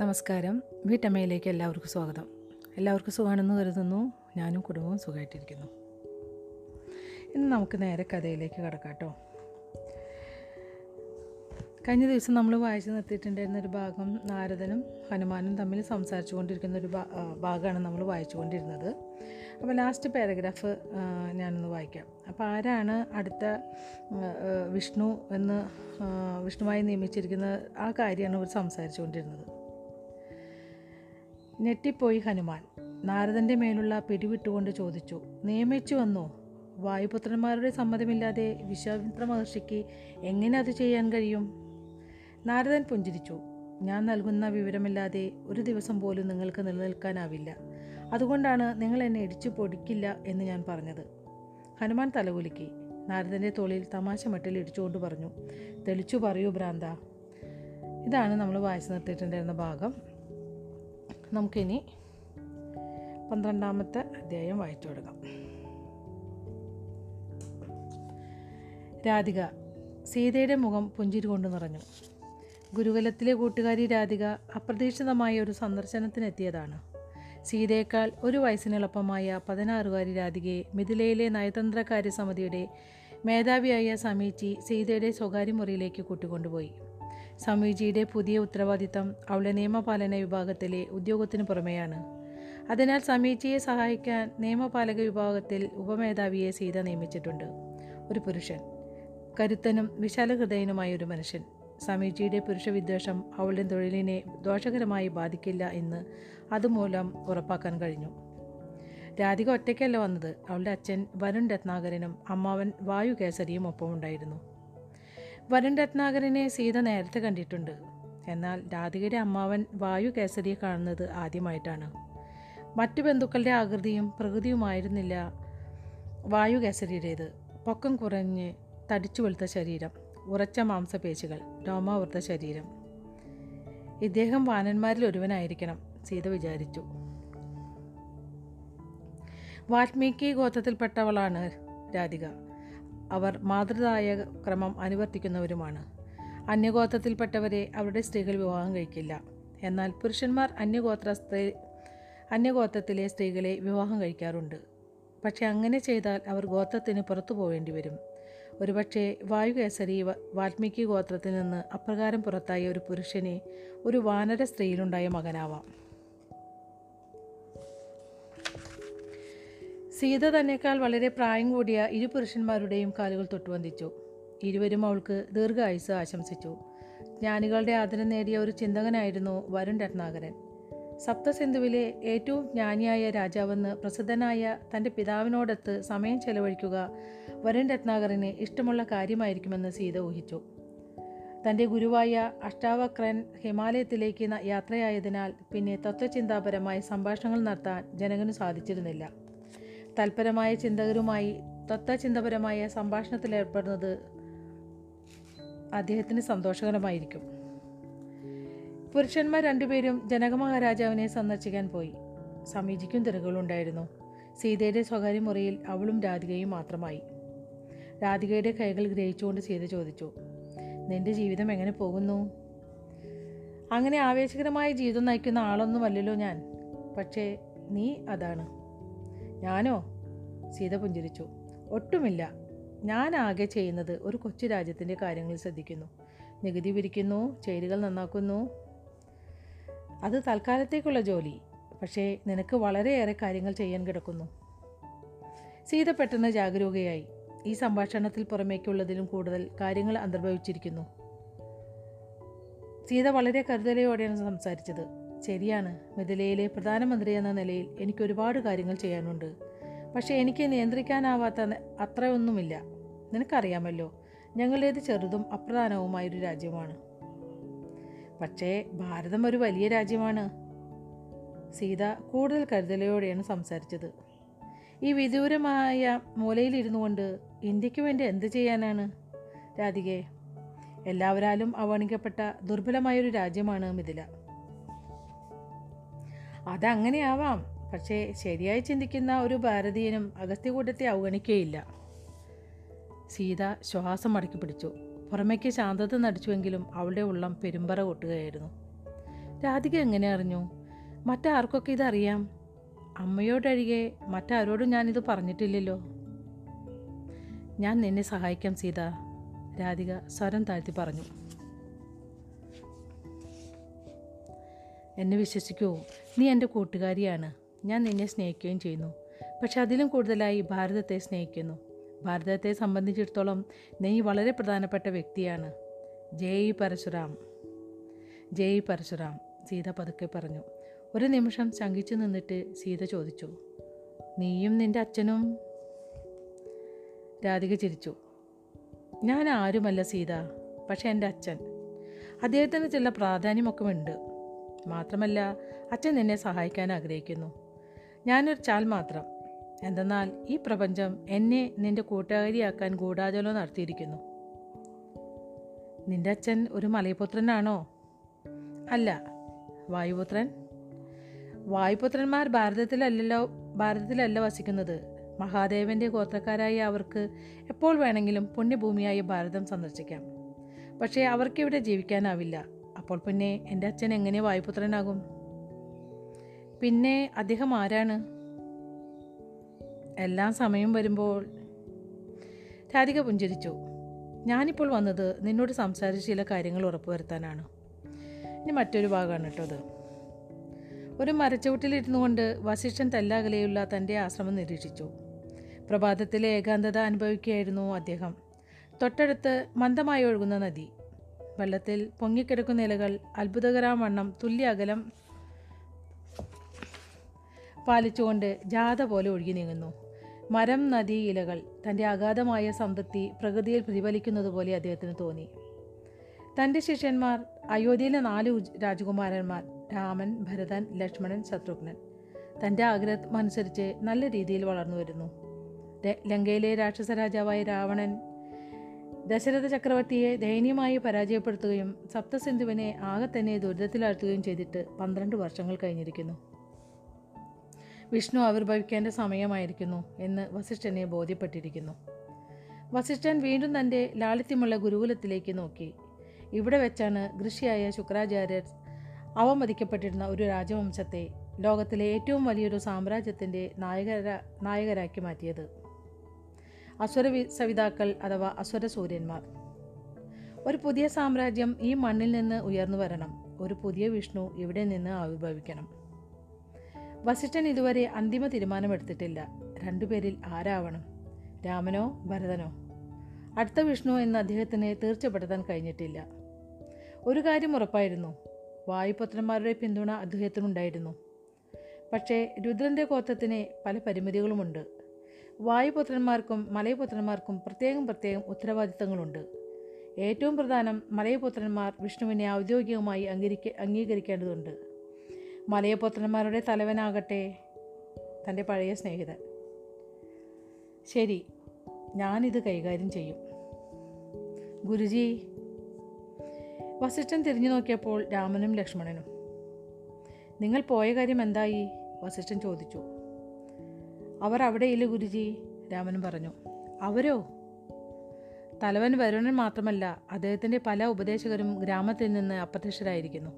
നമസ്കാരം. വീട്ടമ്മയിലേക്ക് എല്ലാവർക്കും സ്വാഗതം. എല്ലാവർക്കും സുഖമാണെന്ന് കരുതുന്നു. ഞാനും കുടുംബവും സുഖമായിട്ടിരിക്കുന്നു. ഇന്ന് നമുക്ക് നേരെ കഥയിലേക്ക് കിടക്കാം കേട്ടോ. കഴിഞ്ഞ ദിവസം നമ്മൾ വായിച്ചു നിർത്തിയിട്ടുണ്ടായിരുന്ന ഒരു ഭാഗം നാരദനും ഹനുമാനും തമ്മിൽ സംസാരിച്ചു കൊണ്ടിരിക്കുന്ന ഒരു ഭാഗമാണ് നമ്മൾ വായിച്ചു കൊണ്ടിരുന്നത് അപ്പോൾ ലാസ്റ്റ് പാരഗ്രാഫ് ഞാനൊന്ന് വായിക്കാം. അപ്പോൾ ആരാണ് അടുത്ത വിഷ്ണു എന്ന് വിഷ്ണുവായി നിയമിച്ചിരിക്കുന്ന ആ കാര്യമാണ് ഇവർ സംസാരിച്ചു കൊണ്ടിരുന്നത് ഞെട്ടിപ്പോയി ഹനുമാൻ. നാരദന്റെ മേലുള്ള പിടിവിട്ടുകൊണ്ട് ചോദിച്ചു നിയമിച്ചു വന്നോ? വായുപുത്രന്മാരുടെ സമ്മതമില്ലാതെ വിശ്വാമിത്ര മഹർഷിക്ക് എങ്ങനെ അത് ചെയ്യാൻ കഴിയും? നാരദൻ പുഞ്ചിരിച്ചു ഞാൻ നൽകുന്ന വിവരമില്ലാതെ ഒരു ദിവസം പോലും നിങ്ങൾക്ക് നിലനിൽക്കാനാവില്ല. അതുകൊണ്ടാണ് നിങ്ങൾ എന്നെ ഇടിച്ചു പൊടിക്കില്ല എന്ന് ഞാൻ പറഞ്ഞത്. ഹനുമാൻ തലകുലുക്കി. നാരദന്റെ തോളിൽ തമാശ മട്ടിൽ ഇടിച്ചുകൊണ്ട് പറഞ്ഞു തെളിച്ചു പറയൂ ഭ്രാന്ത. ഇതാണ് നമ്മൾ വായിച്ചു നിർത്തിയിട്ടുണ്ടായിരുന്ന ഭാഗം. നമുക്കിനി പന്ത്രണ്ടാമത്തെ അധ്യായം വായിച്ചു തുടങ്ങാം. രാധിക സീതയുടെ മുഖം പുഞ്ചിരി കൊണ്ട് നിറഞ്ഞു. ഗുരുകുലത്തിലെ കൂട്ടുകാരി രാധിക അപ്രതീക്ഷിതമായ ഒരു സന്ദർശനത്തിനെത്തിയതാണ്. സീതയേക്കാൾ ഒരു വയസ്സിനെളുപ്പമായ പതിനാറുകാരി രാധികയെ മിഥിലയിലെ നയതന്ത്രകാര്യ സമിതിയുടെ മേധാവിയായ സമീച്ചി സീതയുടെ സ്വകാര്യ മുറിയിലേക്ക് കൂട്ടിക്കൊണ്ടുപോയി. സമീജിയുടെ പുതിയ ഉത്തരവാദിത്തം അവളുടെ നിയമപാലന വിഭാഗത്തിലെ ഉദ്യോഗത്തിന് പുറമെയാണ്. അതിനാൽ സ്വാമിജിയെ സഹായിക്കാൻ നിയമപാലക വിഭാഗത്തിൽ ഉപമേധാവിയെ സീത നിയമിച്ചിട്ടുണ്ട്. ഒരു പുരുഷൻ കരുത്തനും വിശാലഹൃദയനുമായ ഒരു മനുഷ്യൻ. സ്വാമിജിയുടെ പുരുഷവിദ്വേഷം അവളുടെ തൊഴിലിനെ ദോഷകരമായി ബാധിക്കില്ല എന്ന് അതുമൂലം ഉറപ്പാക്കാൻ കഴിഞ്ഞു. രാധിക ഒറ്റയ്ക്കല്ല വന്നത്. അവളുടെ അച്ഛൻ വരുൺ രത്നാകരനും അമ്മാവൻ വായു കേസരിയും ഒപ്പമുണ്ടായിരുന്നു. വരുൺ രത്നാകരനെ സീത നേരത്തെ കണ്ടിട്ടുണ്ട്. എന്നാൽ രാധികയുടെ അമ്മാവൻ വായു കേസരിയെ കാണുന്നത് ആദ്യമായിട്ടാണ്. മറ്റു ബന്ധുക്കളുടെ ആകൃതിയും പ്രകൃതിയുമായിരുന്നില്ല വായു കേസരിയുടേത്. പൊക്കം കുറഞ്ഞ് തടിച്ചു വെളുത്ത ശരീരം ഉറച്ച മാംസപേശികൾ രോമാവൃത്ത ശരീരം. ഇദ്ദേഹം വാനന്മാരിൽ ഒരുവനായിരിക്കണം സീത വിചാരിച്ചു. വാൽമീകി ഗോത്രത്തിൽപ്പെട്ടവളാണ് രാധിക. അവർ മാതൃദായ ക്രമം അനുവർത്തിക്കുന്നവരുമാണ്. അന്യഗോത്രത്തിൽപ്പെട്ടവരെ അവരുടെ സ്ത്രീകൾ വിവാഹം കഴിക്കില്ല. എന്നാൽ പുരുഷന്മാർ അന്യഗോത്ര സ്ത്രീ അന്യഗോത്രത്തിലെ സ്ത്രീകളെ വിവാഹം കഴിക്കാറുണ്ട്. പക്ഷെ അങ്ങനെ ചെയ്താൽ അവർ ഗോത്രത്തിന് പുറത്തു പോവേണ്ടി വരും. ഒരുപക്ഷെ വായുകേസരി വാൽമീകി ഗോത്രത്തിൽ നിന്ന് അപ്രകാരം പുറത്തായ ഒരു പുരുഷനെ ഒരു വാനര സ്ത്രീയിലുണ്ടായ മകനാവാം. സീത തന്നെക്കാൾ വളരെ പ്രായം കൂടിയ ഇരു പുരുഷന്മാരുടെയും കാലുകൾ തൊട്ടുവന്ദിച്ചു. ഇരുവരും അവൾക്ക് ദീർഘായുസ് ആശംസിച്ചു. ജ്ഞാനികളുടെ ആദരം നേടിയ ഒരു ചിന്തകനായിരുന്നു വരുൺ രത്നാകരൻ. സപ്തസിന്ധുവിലെ ഏറ്റവും ജ്ഞാനിയായ രാജാവെന്ന് പ്രസിദ്ധനായ തന്റെ പിതാവിനോടൊത്ത് സമയം ചെലവഴിക്കുക വരുൺ രത്നാകരന് ഇഷ്ടമുള്ള കാര്യമായിരിക്കുമെന്ന് സീത ഊഹിച്ചു. തന്റെ ഗുരുവായ അഷ്ടാവക്രൻ ഹിമാലയത്തിലേക്ക് യാത്രയായതിനാൽ പിന്നെ തത്വചിന്താപരമായ സംഭാഷണങ്ങൾ നടത്താൻ ജനകന് സാധിച്ചിരുന്നില്ല. തൽപരമായ ചിന്തകരുമായി തത്വചിന്തപരമായ സംഭാഷണത്തിലേർപ്പെടുന്നത് അദ്ദേഹത്തിന് സന്തോഷകരമായിരിക്കും. പുരുഷന്മാർ രണ്ടുപേരും ജനക മഹാരാജാവിനെ സന്ദർശിക്കാൻ പോയി. സമീചിക്കും തിരക്കുകളുണ്ടായിരുന്നു. സീതയുടെ സ്വകാര്യ മുറിയിൽ അവളും രാധികയും മാത്രമായി. രാധികയുടെ കൈകൾ ഗ്രഹിച്ചുകൊണ്ട് സീത ചോദിച്ചു നിന്റെ ജീവിതം എങ്ങനെ പോകുന്നു? അങ്ങനെ ആവേശകരമായ ജീവിതം നയിക്കുന്ന ആളൊന്നുമല്ലല്ലോ ഞാൻ. പക്ഷേ നീ അതാണ്. ഞാനോ? സീത പുഞ്ചിരിച്ചു. ഒട്ടുമില്ല. ഞാൻ ആകെ ചെയ്യുന്നത് ഒരു കൊച്ചു രാജ്യത്തിന്റെ കാര്യങ്ങൾ ശ്രദ്ധിക്കുന്നു. നികുതി പിരിക്കുന്നു ചേരുകൾ നന്നാക്കുന്നു. അത് തൽക്കാലത്തേക്കുള്ള ജോലി. പക്ഷേ നിനക്ക് വളരെയേറെ കാര്യങ്ങൾ ചെയ്യാൻ കിടക്കുന്നു. സീത പെട്ടെന്ന് ജാഗരൂകയായി. ഈ സംഭാഷണത്തിൽ പുറമേക്കുള്ളതിലും കൂടുതൽ കാര്യങ്ങൾ അന്തർഭവിച്ചിരിക്കുന്നു. സീത വളരെ കരുതലയോടെയാണ് സംസാരിച്ചത്. ശരിയാണ്. മിഥിലയിലെ പ്രധാനമന്ത്രി എന്ന നിലയിൽ എനിക്ക് ഒരുപാട് കാര്യങ്ങൾ ചെയ്യാനുണ്ട്. പക്ഷേ എനിക്ക് നിയന്ത്രിക്കാനാവാത്ത അത്രയൊന്നുമില്ല. നിനക്കറിയാമല്ലോ ഞങ്ങളുടേത് ചെറുതും അപ്രധാനവുമായൊരു രാജ്യമാണ്. പക്ഷേ ഭാരതം ഒരു വലിയ രാജ്യമാണ്. സീത കൂടുതൽ കരുതലയോടെയാണ് സംസാരിച്ചത്. ഈ വിദൂരമായ മൂലയിലിരുന്നു കൊണ്ട് ഇന്ത്യയ്ക്ക് വേണ്ടി എന്ത് ചെയ്യാനാണ്? രാധികെ എല്ലാവരാലും അവഗണിക്കപ്പെട്ട ദുർബലമായൊരു രാജ്യമാണ് മിഥില. അതങ്ങനെയാവാം. പക്ഷേ ശരിയായി ചിന്തിക്കുന്ന ഒരു ഭാരതീയനും അഗസ്ത്യകൂട്ടത്തെ അവഗണിക്കുകയില്ല സീത ശ്വാസം മടക്കി പിടിച്ചു. പുറമേക്ക് ശാന്തത നടിച്ചുവെങ്കിലും അവളുടെ ഉള്ളം പെരുമ്പറ കൊട്ടുകയായിരുന്നു. രാധിക എങ്ങനെ അറിഞ്ഞു? മറ്റാർക്കൊക്കെ ഇതറിയാം? അമ്മയോടഴികെ മറ്റാരോടും ഞാനിത് പറഞ്ഞിട്ടില്ലല്ലോ. ഞാൻ നിന്നെ സഹായിക്കാം സീത. രാധിക സ്വരം താഴ്ത്തി പറഞ്ഞു. എന്നെ വിശ്വസിക്കുമോ നീ എന്റെ കൂട്ടുകാരിയാണ്. ഞാൻ നിന്നെ സ്നേഹിക്കുകയും ചെയ്യുന്നു. പക്ഷെ അതിലും കൂടുതലായി ഭാരതത്തെ സ്നേഹിക്കുന്നു. ഭാരതത്തെ സംബന്ധിച്ചിടത്തോളം നീ വളരെ പ്രധാനപ്പെട്ട വ്യക്തിയാണ്. ജയ് പരശുറാം. ജയ് പരശുറാം. സീത പതുക്കെ പറഞ്ഞു. ഒരു നിമിഷം ശങ്കിച്ചു നിന്നിട്ട് സീത ചോദിച്ചു. നീയും നിന്റെ അച്ഛനും? രാധിക ചിരിച്ചു. ഞാൻ ആരുമല്ല സീത. പക്ഷെ എന്റെ അച്ഛൻ. അദ്ദേഹത്തിന് ചില പ്രാധാന്യമൊക്കെ ഉണ്ട്. മാത്രമല്ല അച്ഛൻ എന്നെ സഹായിക്കാൻ ആഗ്രഹിക്കുന്നു. ഞാനൊരു ചാൽ മാത്രം. എന്തെന്നാൽ ഈ പ്രപഞ്ചം എന്നെ നിന്റെ കൂട്ടുകാരിയാക്കാൻ ഗൂഢാചലോ നടത്തിയിരിക്കുന്നു. നിന്റെ അച്ഛൻ ഒരു മലയപുത്രനാണോ? അല്ല. വായുപുത്രൻ? വായുപുത്രന്മാർ ഭാരതത്തിലല്ലല്ലോ ഭാരതത്തിലല്ല വസിക്കുന്നത്. മഹാദേവന്റെ ഗോത്രക്കാരായ അവർക്ക് എപ്പോൾ വേണമെങ്കിലും പുണ്യഭൂമിയായ ഭാരതം സന്ദർശിക്കാം. പക്ഷേ അവർക്കിവിടെ ജീവിക്കാനാവില്ല. അപ്പോൾ പിന്നെ എന്റെ അച്ഛൻ എങ്ങനെ വായുപുത്രനാകും? പിന്നെ അദ്ദേഹം ആരാണ്? എല്ലാം സമയം വരുമ്പോൾ രാധിക പുഞ്ചിരിച്ചു. ഞാനിപ്പോൾ വന്നത് നിന്നോട് സംസാരിച്ച ചില കാര്യങ്ങൾ ഉറപ്പുവരുത്താനാണ്. ഇനി മറ്റൊരു ഭാഗമാണ് കേട്ടോ അത്. ഒരു മരച്ചുവട്ടിലിരുന്നു കൊണ്ട് വസിഷ്ഠൻ തല്ലാകലെയുള്ള തന്റെ ആശ്രമം നിരീക്ഷിച്ചു. പ്രഭാതത്തിലെ ഏകാന്തത അനുഭവിക്കുകയായിരുന്നു അദ്ദേഹം. തൊട്ടടുത്ത് മന്ദമായി ഒഴുകുന്ന നദി. വെള്ളത്തിൽ പൊങ്ങിക്കിടക്കുന്ന ഇലകൾ അത്ഭുതകരവണ്ണം തുല്യ അകലം പാലിച്ചുകൊണ്ട് ജാഥ പോലെ ഒഴുകി നീങ്ങുന്നു. മരം നദി ഇലകൾ തന്റെ അഗാധമായ സംതൃപ്തി പ്രകൃതിയിൽ പ്രതിഫലിക്കുന്നത് പോലെ അദ്ദേഹത്തിന് തോന്നി. തന്റെ ശിഷ്യന്മാർ അയോധ്യയിലെ നാല് രാജകുമാരന്മാർ രാമൻ ഭരതൻ ലക്ഷ്മണൻ ശത്രുഘ്നൻ തന്റെ ആഗ്രഹം അനുസരിച്ച് നല്ല രീതിയിൽ വളർന്നു വരുന്നു. ലങ്കയിലെ രാക്ഷസ രാജാവായ രാവണൻ ദശരഥ ചക്രവർത്തിയെ ദയനീയമായി പരാജയപ്പെടുത്തുകയും സപ്തസിന്ധുവിനെ ആകെ തന്നെ ദുരിതത്തിലാഴ്ത്തുകയും ചെയ്തിട്ട് പന്ത്രണ്ട് വർഷങ്ങൾ കഴിഞ്ഞിരിക്കുന്നു. വിഷ്ണു ആവിർഭവിക്കേണ്ട സമയമായിരിക്കുന്നു എന്ന് വസിഷ്ഠനെ ബോധ്യപ്പെട്ടിരിക്കുന്നു. വസിഷ്ഠൻ വീണ്ടും തന്റെ ലാളിത്യമുള്ള ഗുരുകുലത്തിലേക്ക് നോക്കി. ഇവിടെ വെച്ചാണ് ഋഷിയായ ശുക്രാചാര്യർ അവമതിക്കപ്പെട്ടിരുന്ന ഒരു രാജവംശത്തെ ലോകത്തിലെ ഏറ്റവും വലിയൊരു സാമ്രാജ്യത്തിന്റെ നായകര നായകരാക്കി മാറ്റിയത്. അസുര സവിതാക്കൾ അഥവാ അസുര സൂര്യന്മാർ ഒരു പുതിയ സാമ്രാജ്യം ഈ മണ്ണിൽ നിന്ന് ഉയർന്നു വരണം. ഒരു പുതിയ വിഷ്ണു ഇവിടെ നിന്ന് ആവിർഭവിക്കണം. വസിഷ്ഠൻ ഇതുവരെ അന്തിമ തീരുമാനമെടുത്തിട്ടില്ല. രണ്ടുപേരിൽ ആരാവണം? രാമനോ ഭരതനോ? അടുത്ത വിഷ്ണു എന്ന് അദ്ദേഹത്തിന് തീർച്ചപ്പെടുത്താൻ കഴിഞ്ഞിട്ടില്ല. ഒരു കാര്യം ഉറപ്പായിരുന്നു. വായുപുത്രന്മാരുടെ പിന്തുണ അദ്ദേഹത്തിനുണ്ടായിരുന്നു. പക്ഷേ രുദ്രന്റെ കോത്തത്തിന് പല പരിമിതികളുമുണ്ട്. വായുപുത്രന്മാർക്കും മലയപുത്രന്മാർക്കും പ്രത്യേകം പ്രത്യേകം ഉത്തരവാദിത്തങ്ങളുണ്ട്. ഏറ്റവും പ്രധാനം മലയപുത്രന്മാർ വിഷ്ണുവിനെ ഔദ്യോഗികമായി അംഗീകരിക്ക അംഗീകരിക്കേണ്ടതുണ്ട്. മലയപുത്രന്മാരുടെ തലവനാകട്ടെ തന്റെ പഴയ സ്നേഹിതൻ. ശരി ഞാനിത് കൈകാര്യം ചെയ്യും. ഗുരുജി വസിഷ്ഠൻ തിരിഞ്ഞു നോക്കിയപ്പോൾ രാമനും ലക്ഷ്മണനും. നിങ്ങൾ പോയ കാര്യം എന്തായി? വസിഷ്ഠൻ ചോദിച്ചു. അവർ അവിടെ അവിടെയില്ല ഗുരുജി? രാമൻ പറഞ്ഞു അവരോ? തലവൻ വരുണൻ മാത്രമല്ല അദ്ദേഹത്തിന്റെ പല ഉപദേശകരും ഗ്രാമത്തിൽ നിന്ന് അപ്രത്യക്ഷരായിരിക്കുന്നു.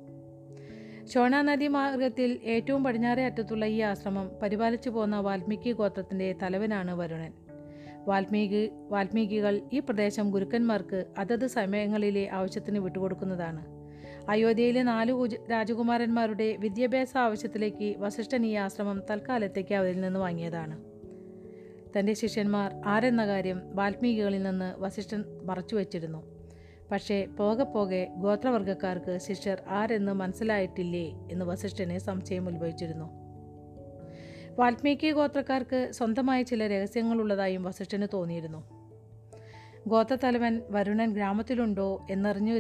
ഷോണ നദി മാർഗത്തിൽ ഏറ്റവും പടിഞ്ഞാറേ അറ്റത്തുള്ള ഈ ആശ്രമം പരിപാലിച്ചു പോന്ന വാൽമീകി ഗോത്രത്തിന്റെ തലവനാണ് വരുണൻ വാൽമീകി വാൽമീകികൾ ഈ പ്രദേശം ഗുരുക്കന്മാർക്ക് അതത് സമയങ്ങളിലെ ആവശ്യത്തിന് വിട്ടുകൊടുക്കുന്നതാണ്. അയോധ്യയിലെ നാല് രാജകുമാരന്മാരുടെ വിദ്യാഭ്യാസ ആവശ്യത്തിലേക്ക് വസിഷ്ഠൻ ഈ ആശ്രമം തൽക്കാലത്തേക്ക് അവരിൽ നിന്ന് വാങ്ങിയതാണ്. തന്റെ ശിഷ്യന്മാർ ആരെന്ന കാര്യം വാൽമീകികളിൽ നിന്ന് വസിഷ്ഠൻ മറച്ചു വച്ചിരുന്നു. പക്ഷേ പോകെ പോകെ ഗോത്രവർഗക്കാർക്ക് ശിഷ്യർ ആരെന്ന് മനസ്സിലായിട്ടില്ലേ എന്ന് വസിഷ്ഠനെ സംശയം ഉത്ഭവിച്ചിരുന്നു. വാൽമീകി ഗോത്രക്കാർക്ക് സ്വന്തമായ ചില രഹസ്യങ്ങളുള്ളതായും വസിഷ്ഠന് തോന്നിയിരുന്നു. ഗോത്രത്തലവൻ വരുണൻ ഗ്രാമത്തിലുണ്ടോ എന്നറിഞ്ഞു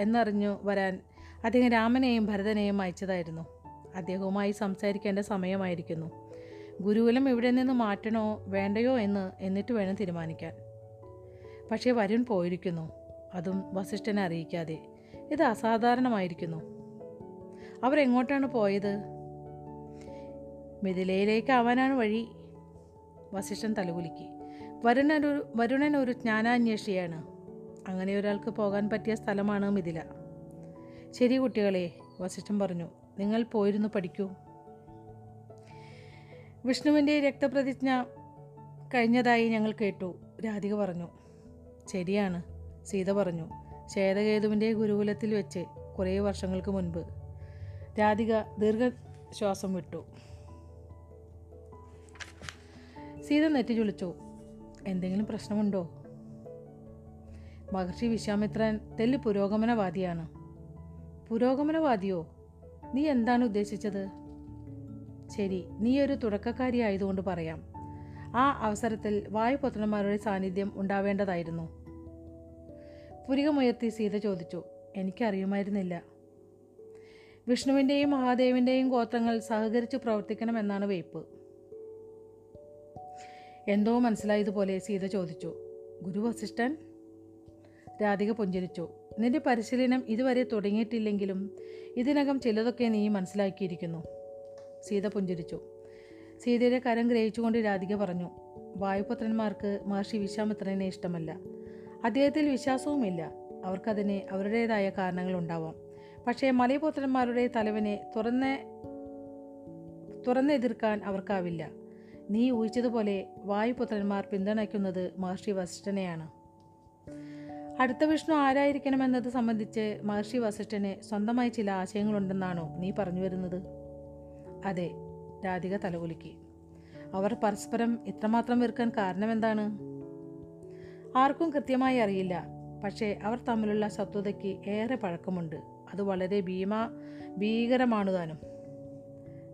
എന്നറിഞ്ഞു വരാൻ അദ്ദേഹം രാമനെയും ഭരതനെയും അയച്ചതായിരുന്നു. അദ്ദേഹവുമായി സംസാരിക്കേണ്ട സമയമായിരിക്കുന്നു. ഗുരുകുലം ഇവിടെ നിന്ന് മാറ്റണോ വേണ്ടയോ എന്ന് എന്നിട്ട് വേണം തീരുമാനിക്കാൻ. പക്ഷേ വരുൺ പോയിരിക്കുന്നു. അതും വസിഷ്ഠനെ അറിയിക്കാതെ. ഇത് അസാധാരണമായിരിക്കുന്നു. അവരെങ്ങോട്ടാണ് പോയത്? മിഥിലയിലേക്ക് ആവാനാണ് വഴി? വസിഷ്ഠൻ തലകുലുക്കി. വരുണൻ വരുണൻ ഒരു ജ്ഞാനാന്വേഷിയാണ്. അങ്ങനെ ഒരാൾക്ക് പോകാൻ പറ്റിയ സ്ഥലമാണ് മിഥില. ശരി കുട്ടികളെ വസിഷ്ഠം പറഞ്ഞു. നിങ്ങൾ പോയിരുന്നു പഠിക്കൂ. വിഷ്ണുവിന്റെ രക്തപ്രതിജ്ഞ കഴിഞ്ഞതായി ഞങ്ങൾ കേട്ടു രാധിക പറഞ്ഞു. ശരിയാണ് സീത പറഞ്ഞു. ശ്വേതകേതുവിന്റെ ഗുരുകുലത്തിൽ വെച്ച് കുറേ വർഷങ്ങൾക്ക് മുൻപ് രാധിക ദീർഘശ്വാസം വിട്ടു. സീത നെറ്റി ചുളിച്ചു എന്തെങ്കിലും പ്രശ്നമുണ്ടോ? മഹർഷി വിശ്വാമിത്രൻ തെല്ല് പുരോഗമനവാദിയാണ്. പുരോഗമനവാദിയോ? നീ എന്താണ് ഉദ്ദേശിച്ചത്? ശരി നീ ഒരു തുടക്കക്കാരി ആയതുകൊണ്ട് പറയാം. ആ അവസരത്തിൽ വായുപുത്രന്മാരുടെ സാന്നിധ്യം ഉണ്ടാവേണ്ടതായിരുന്നു. പുരികമുയർത്തി സീത ചോദിച്ചു എനിക്കറിയുമായിരുന്നില്ല. വിഷ്ണുവിന്റെയും മഹാദേവിന്റെയും ഗോത്രങ്ങൾ സഹകരിച്ച് പ്രവർത്തിക്കണമെന്നാണ് വെയ്പ്പ്. എന്തോ മനസ്സിലായതുപോലെ സീത ചോദിച്ചു ഗുരു വസിഷ്ഠൻ രാധിക പുഞ്ചിരിച്ചു. നിന്റെ പരിശീലനം ഇതുവരെ തുടങ്ങിയിട്ടില്ലെങ്കിലും ഇതിനകം ചിലതൊക്കെ നീ മനസ്സിലാക്കിയിരിക്കുന്നു സീത പുഞ്ചിരിച്ചു. സീതയുടെ കരം ഗ്രഹിച്ചുകൊണ്ട് രാധിക പറഞ്ഞു വായുപുത്രന്മാർക്ക് മഹർഷി വിശ്വാമിത്രനെ ഇഷ്ടമല്ല. അദ്ദേഹത്തിൽ വിശ്വാസവുമില്ല. അവർക്കതിന് അവരുടേതായ കാരണങ്ങളുണ്ടാവാം. പക്ഷേ മലയപുത്രന്മാരുടെ തലവനെ തുറന്ന് തുറന്നെതിർക്കാൻ അവർക്കാവില്ല. നീ ഊഹിച്ചതുപോലെ വായുപുത്രന്മാർ പിന്തുണയ്ക്കുന്നത് മഹർഷി വസിഷ്ഠനെയാണ്. അടുത്ത വിഷ്ണു ആരായിരിക്കണം ആരായിരിക്കണമെന്നത് സംബന്ധിച്ച് മഹർഷി വസിഷ്ഠന് സ്വന്തമായി ചില ആശയങ്ങളുണ്ടെന്നാണോ നീ പറഞ്ഞു വരുന്നത്? അതെ രാധിക തലകുലുക്കി. അവർ പരസ്പരം ഇത്രമാത്രം വെറുക്കാൻ കാരണമെന്താണ്? ആർക്കും കൃത്യമായി അറിയില്ല. പക്ഷേ അവർ തമ്മിലുള്ള ശത്രുതയ്ക്ക് ഏറെ പഴക്കമുണ്ട്. അത് വളരെ ഭീമ ഭീകരമാണു താനും.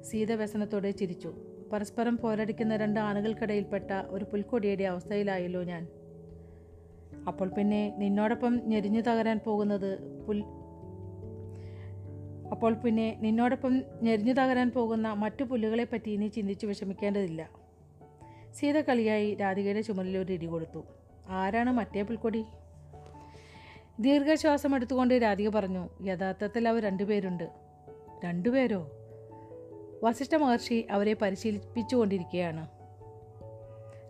സീത വ്യസനത്തോടെ ചിരിച്ചു. പരസ്പരം പോരടിക്കുന്ന രണ്ട് ആനകൾക്കിടയിൽപ്പെട്ട ഒരു പുൽക്കൊടിയുടെ അവസ്ഥയിലായല്ലോ ഞാൻ. അപ്പോൾ പിന്നെ നിന്നോടൊപ്പം ഞെരിഞ്ഞു തകരാൻ പോകുന്നത് പുൽ അപ്പോൾ പിന്നെ നിന്നോടൊപ്പം ഞെരിഞ്ഞു തകരാൻ പോകുന്ന മറ്റു പുല്ലുകളെ പറ്റി ഇനി ചിന്തിച്ച് വിഷമിക്കേണ്ടതില്ല. സീത കളിയായി രാധികയുടെ ചുമലിൽ ഒരു ഇടി കൊടുത്തു. ആരാണ് മറ്റേ പുൽക്കൊടി? ദീർഘശ്വാസം എടുത്തുകൊണ്ട് രാധിക പറഞ്ഞു യഥാർത്ഥത്തിൽ അവർ രണ്ടുപേരുണ്ട് രണ്ടുപേരോ വസിഷ്ഠ മഹർഷി അവരെ പരിശീലിപ്പിച്ചുകൊണ്ടിരിക്കുകയാണ്.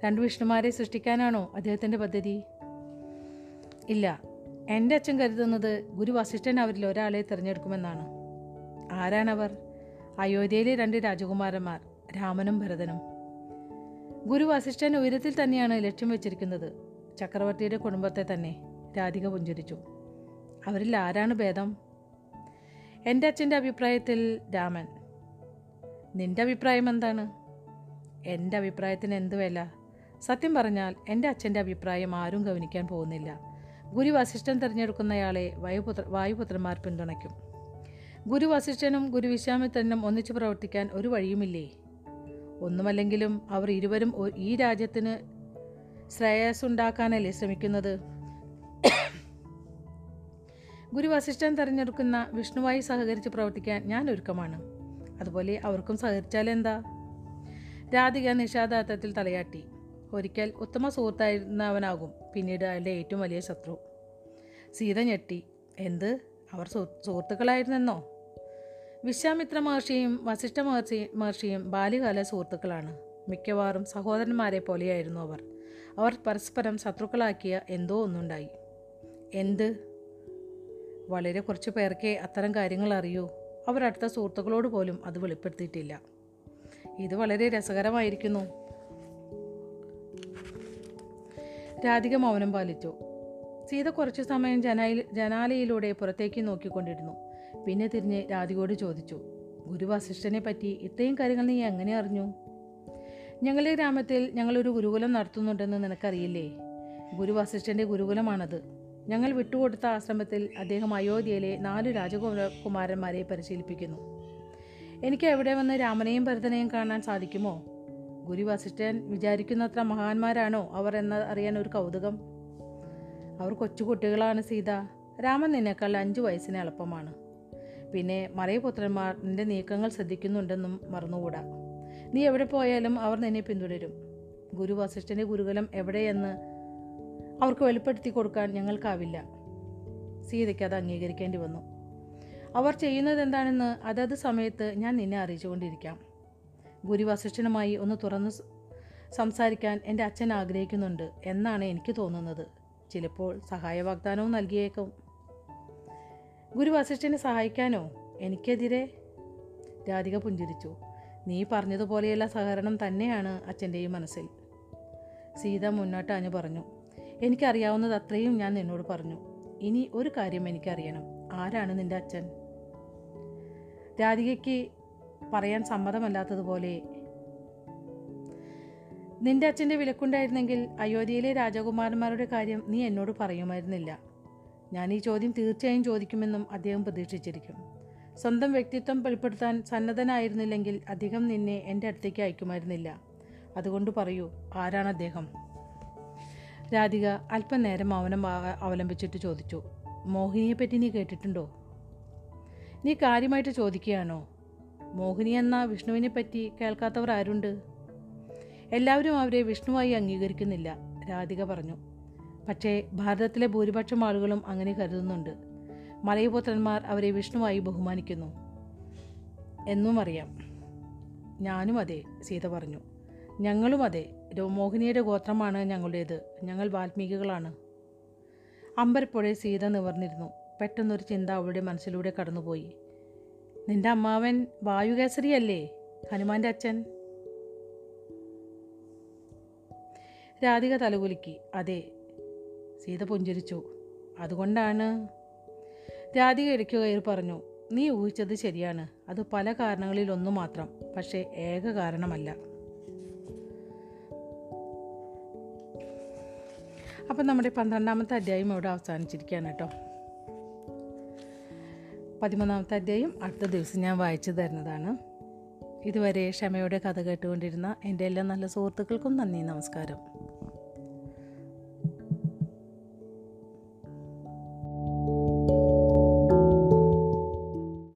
രണ്ട് വിഷ്ണുമാരെ സൃഷ്ടിക്കാനാണോ അദ്ദേഹത്തിന്റെ പദ്ധതി? ഇല്ല. എന്റെ അച്ഛൻ കരുതുന്നത് ഗുരു വസിഷ്ഠൻ അവരിൽ ഒരാളെ തിരഞ്ഞെടുക്കുമെന്നാണ്. ആരാണവർ? അയോധ്യയിലെ രണ്ട് രാജകുമാരന്മാർ രാമനും ഭരതനും. ഗുരു വസിഷ്ഠൻ ഉയരത്തിൽ തന്നെയാണ് ലക്ഷ്യം വെച്ചിരിക്കുന്നത്. ചക്രവർത്തിയുടെ കുടുംബത്തെ തന്നെ രാധിക പുഞ്ചിരിച്ചു. അവരിൽ ആരാണ് ഭേദം? എന്റെ അച്ഛന്റെ അഭിപ്രായത്തിൽ രാമൻ. നിന്റെ അഭിപ്രായം എന്താണ്? എന്റെ അഭിപ്രായത്തിന് എന്ത് വില? സത്യം പറഞ്ഞാൽ എന്റെ അച്ഛന്റെ അഭിപ്രായം ആരും ഗവനിക്കാൻ പോകുന്നില്ല. ഗുരു വസിഷ്ഠൻ തിരഞ്ഞെടുക്കുന്നയാളെ വായുപുത്ര വായുപുത്രന്മാർ പിന്തുണയ്ക്കും. ഗുരു വസിഷ്ഠനും ഗുരു വിശ്വാമിത്രനും ഒന്നിച്ചു പ്രവർത്തിക്കാൻ ഒരു വഴിയുമില്ലേ? ഒന്നുമല്ലെങ്കിലും അവർ ഇരുവരും ഈ രാജ്യത്തിന് ശ്രേയസ്സുണ്ടാക്കാനല്ലേ ശ്രമിക്കുന്നത്? ഗുരു വസിഷ്ഠൻ തിരഞ്ഞെടുക്കുന്ന വിഷ്ണുവായി സഹകരിച്ച് പ്രവർത്തിക്കാൻ ഞാൻ ഒരുക്കമാണ്. അതുപോലെ അവർക്കും സഹകരിച്ചാലെന്താ? രാധിക നിഷാദാർത്ഥത്തിൽ തലയാട്ടി. ഒരിക്കൽ ഉത്തമ സുഹൃത്തായിരുന്നവനാകും. പിന്നീട് അയാളുടെ ഏറ്റവും വലിയ ശത്രു. സീത ഞെട്ടി. എന്ത്? അവർ സുഹൃ- സുഹൃത്തുക്കളായിരുന്നെന്നോ? വിശ്വാമിത്ര മഹർഷിയും വസിഷ്ഠ മഹർഷി മഹർഷിയും ബാല്യകാല സുഹൃത്തുക്കളാണ്. മിക്കവാറും സഹോദരന്മാരെ പോലെയായിരുന്നു അവർ. അവർ പരസ്പരം ശത്രുക്കളാക്കിയ എന്തോ ഒന്നുണ്ടായി. എന്ത്? വളരെ കുറച്ച് പേർക്കേ അത്തരം കാര്യങ്ങൾ അറിയൂ. അവർ അടുത്ത സുഹൃത്തുക്കളോട് പോലും അത് വെളിപ്പെടുത്തിയിട്ടില്ല. ഇത് വളരെ രസകരമായിരിക്കുന്നു. രാധിക മൗനം പാലിച്ചു. സീത കുറച്ചു സമയം ജനയിൽ ജനാലയിലൂടെ പുറത്തേക്ക് നോക്കിക്കൊണ്ടിരുന്നു. പിന്നെ തിരിഞ്ഞ് രാധികയോട് ചോദിച്ചു ഗുരു വസിഷ്ഠനെ പറ്റി ഇത്രയും കാര്യങ്ങൾ നീ എങ്ങനെ അറിഞ്ഞു? ഞങ്ങളുടെ ഗ്രാമത്തിൽ ഞങ്ങളൊരു ഗുരുകുലം നടത്തുന്നുണ്ടെന്ന് നിനക്കറിയില്ലേ? ഗുരു വസിഷ്ഠന്റെ ഗുരുകുലമാണത്. ഞങ്ങൾ വിട്ടുകൊടുത്ത ആശ്രമത്തിൽ അദ്ദേഹം അയോധ്യയിലെ നാല് രാജകുമാരന്മാരെ പരിശീലിപ്പിക്കുന്നു. എനിക്ക് എവിടെ വന്ന് രാമനെയും ഭരതനെയും കാണാൻ സാധിക്കുമോ? ഗുരു വസിഷ്ഠൻ വിചാരിക്കുന്നത്ര മഹാന്മാരാണോ അവർ എന്ന് അറിയാൻ ഒരു കൗതുകം. അവർ കൊച്ചു കുട്ടികളാണ് സീത. രാമൻ നിന്നേക്കാൾ അഞ്ചു വയസ്സിന് എളുപ്പമാണ്. പിന്നെ മറയപുത്രന്മാർ നിന്റെ നീക്കങ്ങൾ ശ്രദ്ധിക്കുന്നുണ്ടെന്നും മറന്നുകൂടാ. നീ എവിടെ പോയാലും അവർ നിന്നെ പിന്തുടരും. ഗുരു വസിഷ്ഠന്റെ ഗുരുകുലം എവിടെയെന്ന് അവർക്ക് വെളിപ്പെടുത്തി കൊടുക്കാൻ ഞങ്ങൾക്കാവില്ല. സീതയ്ക്ക് അത് അംഗീകരിക്കേണ്ടി വന്നു. അവർ ചെയ്യുന്നത് എന്താണെന്ന് അതത് സമയത്ത് ഞാൻ നിന്നെ അറിയിച്ചുകൊണ്ടിരിക്കാം. ഗുരു വസിഷ്ഠനുമായി ഒന്ന് തുറന്ന് സംസാരിക്കാൻ എന്റെ അച്ഛൻ ആഗ്രഹിക്കുന്നുണ്ട് എന്നാണ് എനിക്ക് തോന്നുന്നത്. ചിലപ്പോൾ സഹായ വാഗ്ദാനവും നൽകിയേക്കും. ഗുരു വസിഷ്ഠനെ സഹായിക്കാനോ? എനിക്കെതിരെ? രാധിക പുഞ്ചിരിച്ചു. നീ പറഞ്ഞതുപോലെയുള്ള സഹകരണം തന്നെയാണ് അച്ഛന്റെയും മനസ്സിൽ. സീത മുന്നോട്ട് അനു പറഞ്ഞു. എനിക്കറിയാവുന്നത് അത്രയും ഞാൻ നിന്നോട് പറഞ്ഞു. ഇനി ഒരു കാര്യം എനിക്കറിയണം. ആരാണ് നിന്റെ അച്ഛൻ? രാധികയ്ക്ക് പറയാൻ സമ്മതമല്ലാത്തതുപോലെ. നിന്റെ അച്ഛന്റെ വിലക്കുണ്ടായിരുന്നെങ്കിൽ അയോധ്യയിലെ രാജകുമാരന്മാരുടെ കാര്യം നീ എന്നോട് പറയുമായിരുന്നില്ല. ഞാൻ ഈ ചോദ്യം തീർച്ചയായും ചോദിക്കുമെന്നും അദ്ദേഹം പ്രതീക്ഷിച്ചിരിക്കും. സ്വന്തം വ്യക്തിത്വം വെളിപ്പെടുത്താൻ സന്നദ്ധനായിരുന്നില്ലെങ്കിൽ അദ്ദേഹം നിന്നെ എന്റെ അടുത്തേക്ക് അയക്കുമായിരുന്നില്ല. അതുകൊണ്ട് പറയൂ ആരാണ് അദ്ദേഹം? രാധിക അല്പനേരം മൗനം അവലംബിച്ചിട്ട് ചോദിച്ചു മോഹിനിയെപ്പറ്റി നീ കേട്ടിട്ടുണ്ടോ? നീ കാര്യമായിട്ട് ചോദിക്കുകയാണോ? മോഹിനി എന്ന വിഷ്ണുവിനെ പറ്റി കേൾക്കാത്തവർ ആരുണ്ട്? എല്ലാവരും അവരെ വിഷ്ണുവായി അംഗീകരിക്കുന്നില്ല രാധിക പറഞ്ഞു. പക്ഷേ ഭാരതത്തിലെ ഭൂരിപക്ഷം ആളുകളും അങ്ങനെ കരുതുന്നുണ്ട്. മലയപുത്രന്മാർ അവരെ വിഷ്ണുവായി ബഹുമാനിക്കുന്നു. എന്നും അറിയാം. ഞാനും അതെ സീത പറഞ്ഞു. ഞങ്ങളും അതെ മോഹിനിയുടെ ഗോത്രമാണ് ഞങ്ങളുടേത്. ഞങ്ങൾ വാൽമീകികളാണ്. അമ്പരപ്പുഴ സീത നിവർന്നിരുന്നു. പെട്ടെന്നൊരു ചിന്ത അവളുടെ മനസ്സിലൂടെ കടന്നുപോയി. നിന്റെ അമ്മാവൻ വായുകേസരിയല്ലേ? ഹനുമാന്റെ അച്ഛൻ? രാധിക തലകുലുക്കി. അതെ സീത പുഞ്ചിരിച്ചു. അതുകൊണ്ടാണ്. രാധിക ഇടയ്ക്ക് കയറി പറഞ്ഞു നീ ഊഹിച്ചത് ശരിയാണ്. അത് പല കാരണങ്ങളിൽ ഒന്നു മാത്രം പക്ഷേ ഏക കാരണമല്ല. അപ്പം നമ്മുടെ പന്ത്രണ്ടാമത്തെ അധ്യായം ഇവിടെ അവസാനിച്ചിരിക്കുകയാണ് കേട്ടോ. പതിമൂന്നാമത്തെ അധ്യായം അടുത്ത ദിവസം ഞാൻ വായിച്ചു തരുന്നതാണ്. ഇതുവരെ ക്ഷമയോടെ കഥ കേട്ടുകൊണ്ടിരുന്ന എന്റെ എല്ലാ നല്ല സുഹൃത്തുക്കൾക്കും നന്ദി നമസ്കാരം.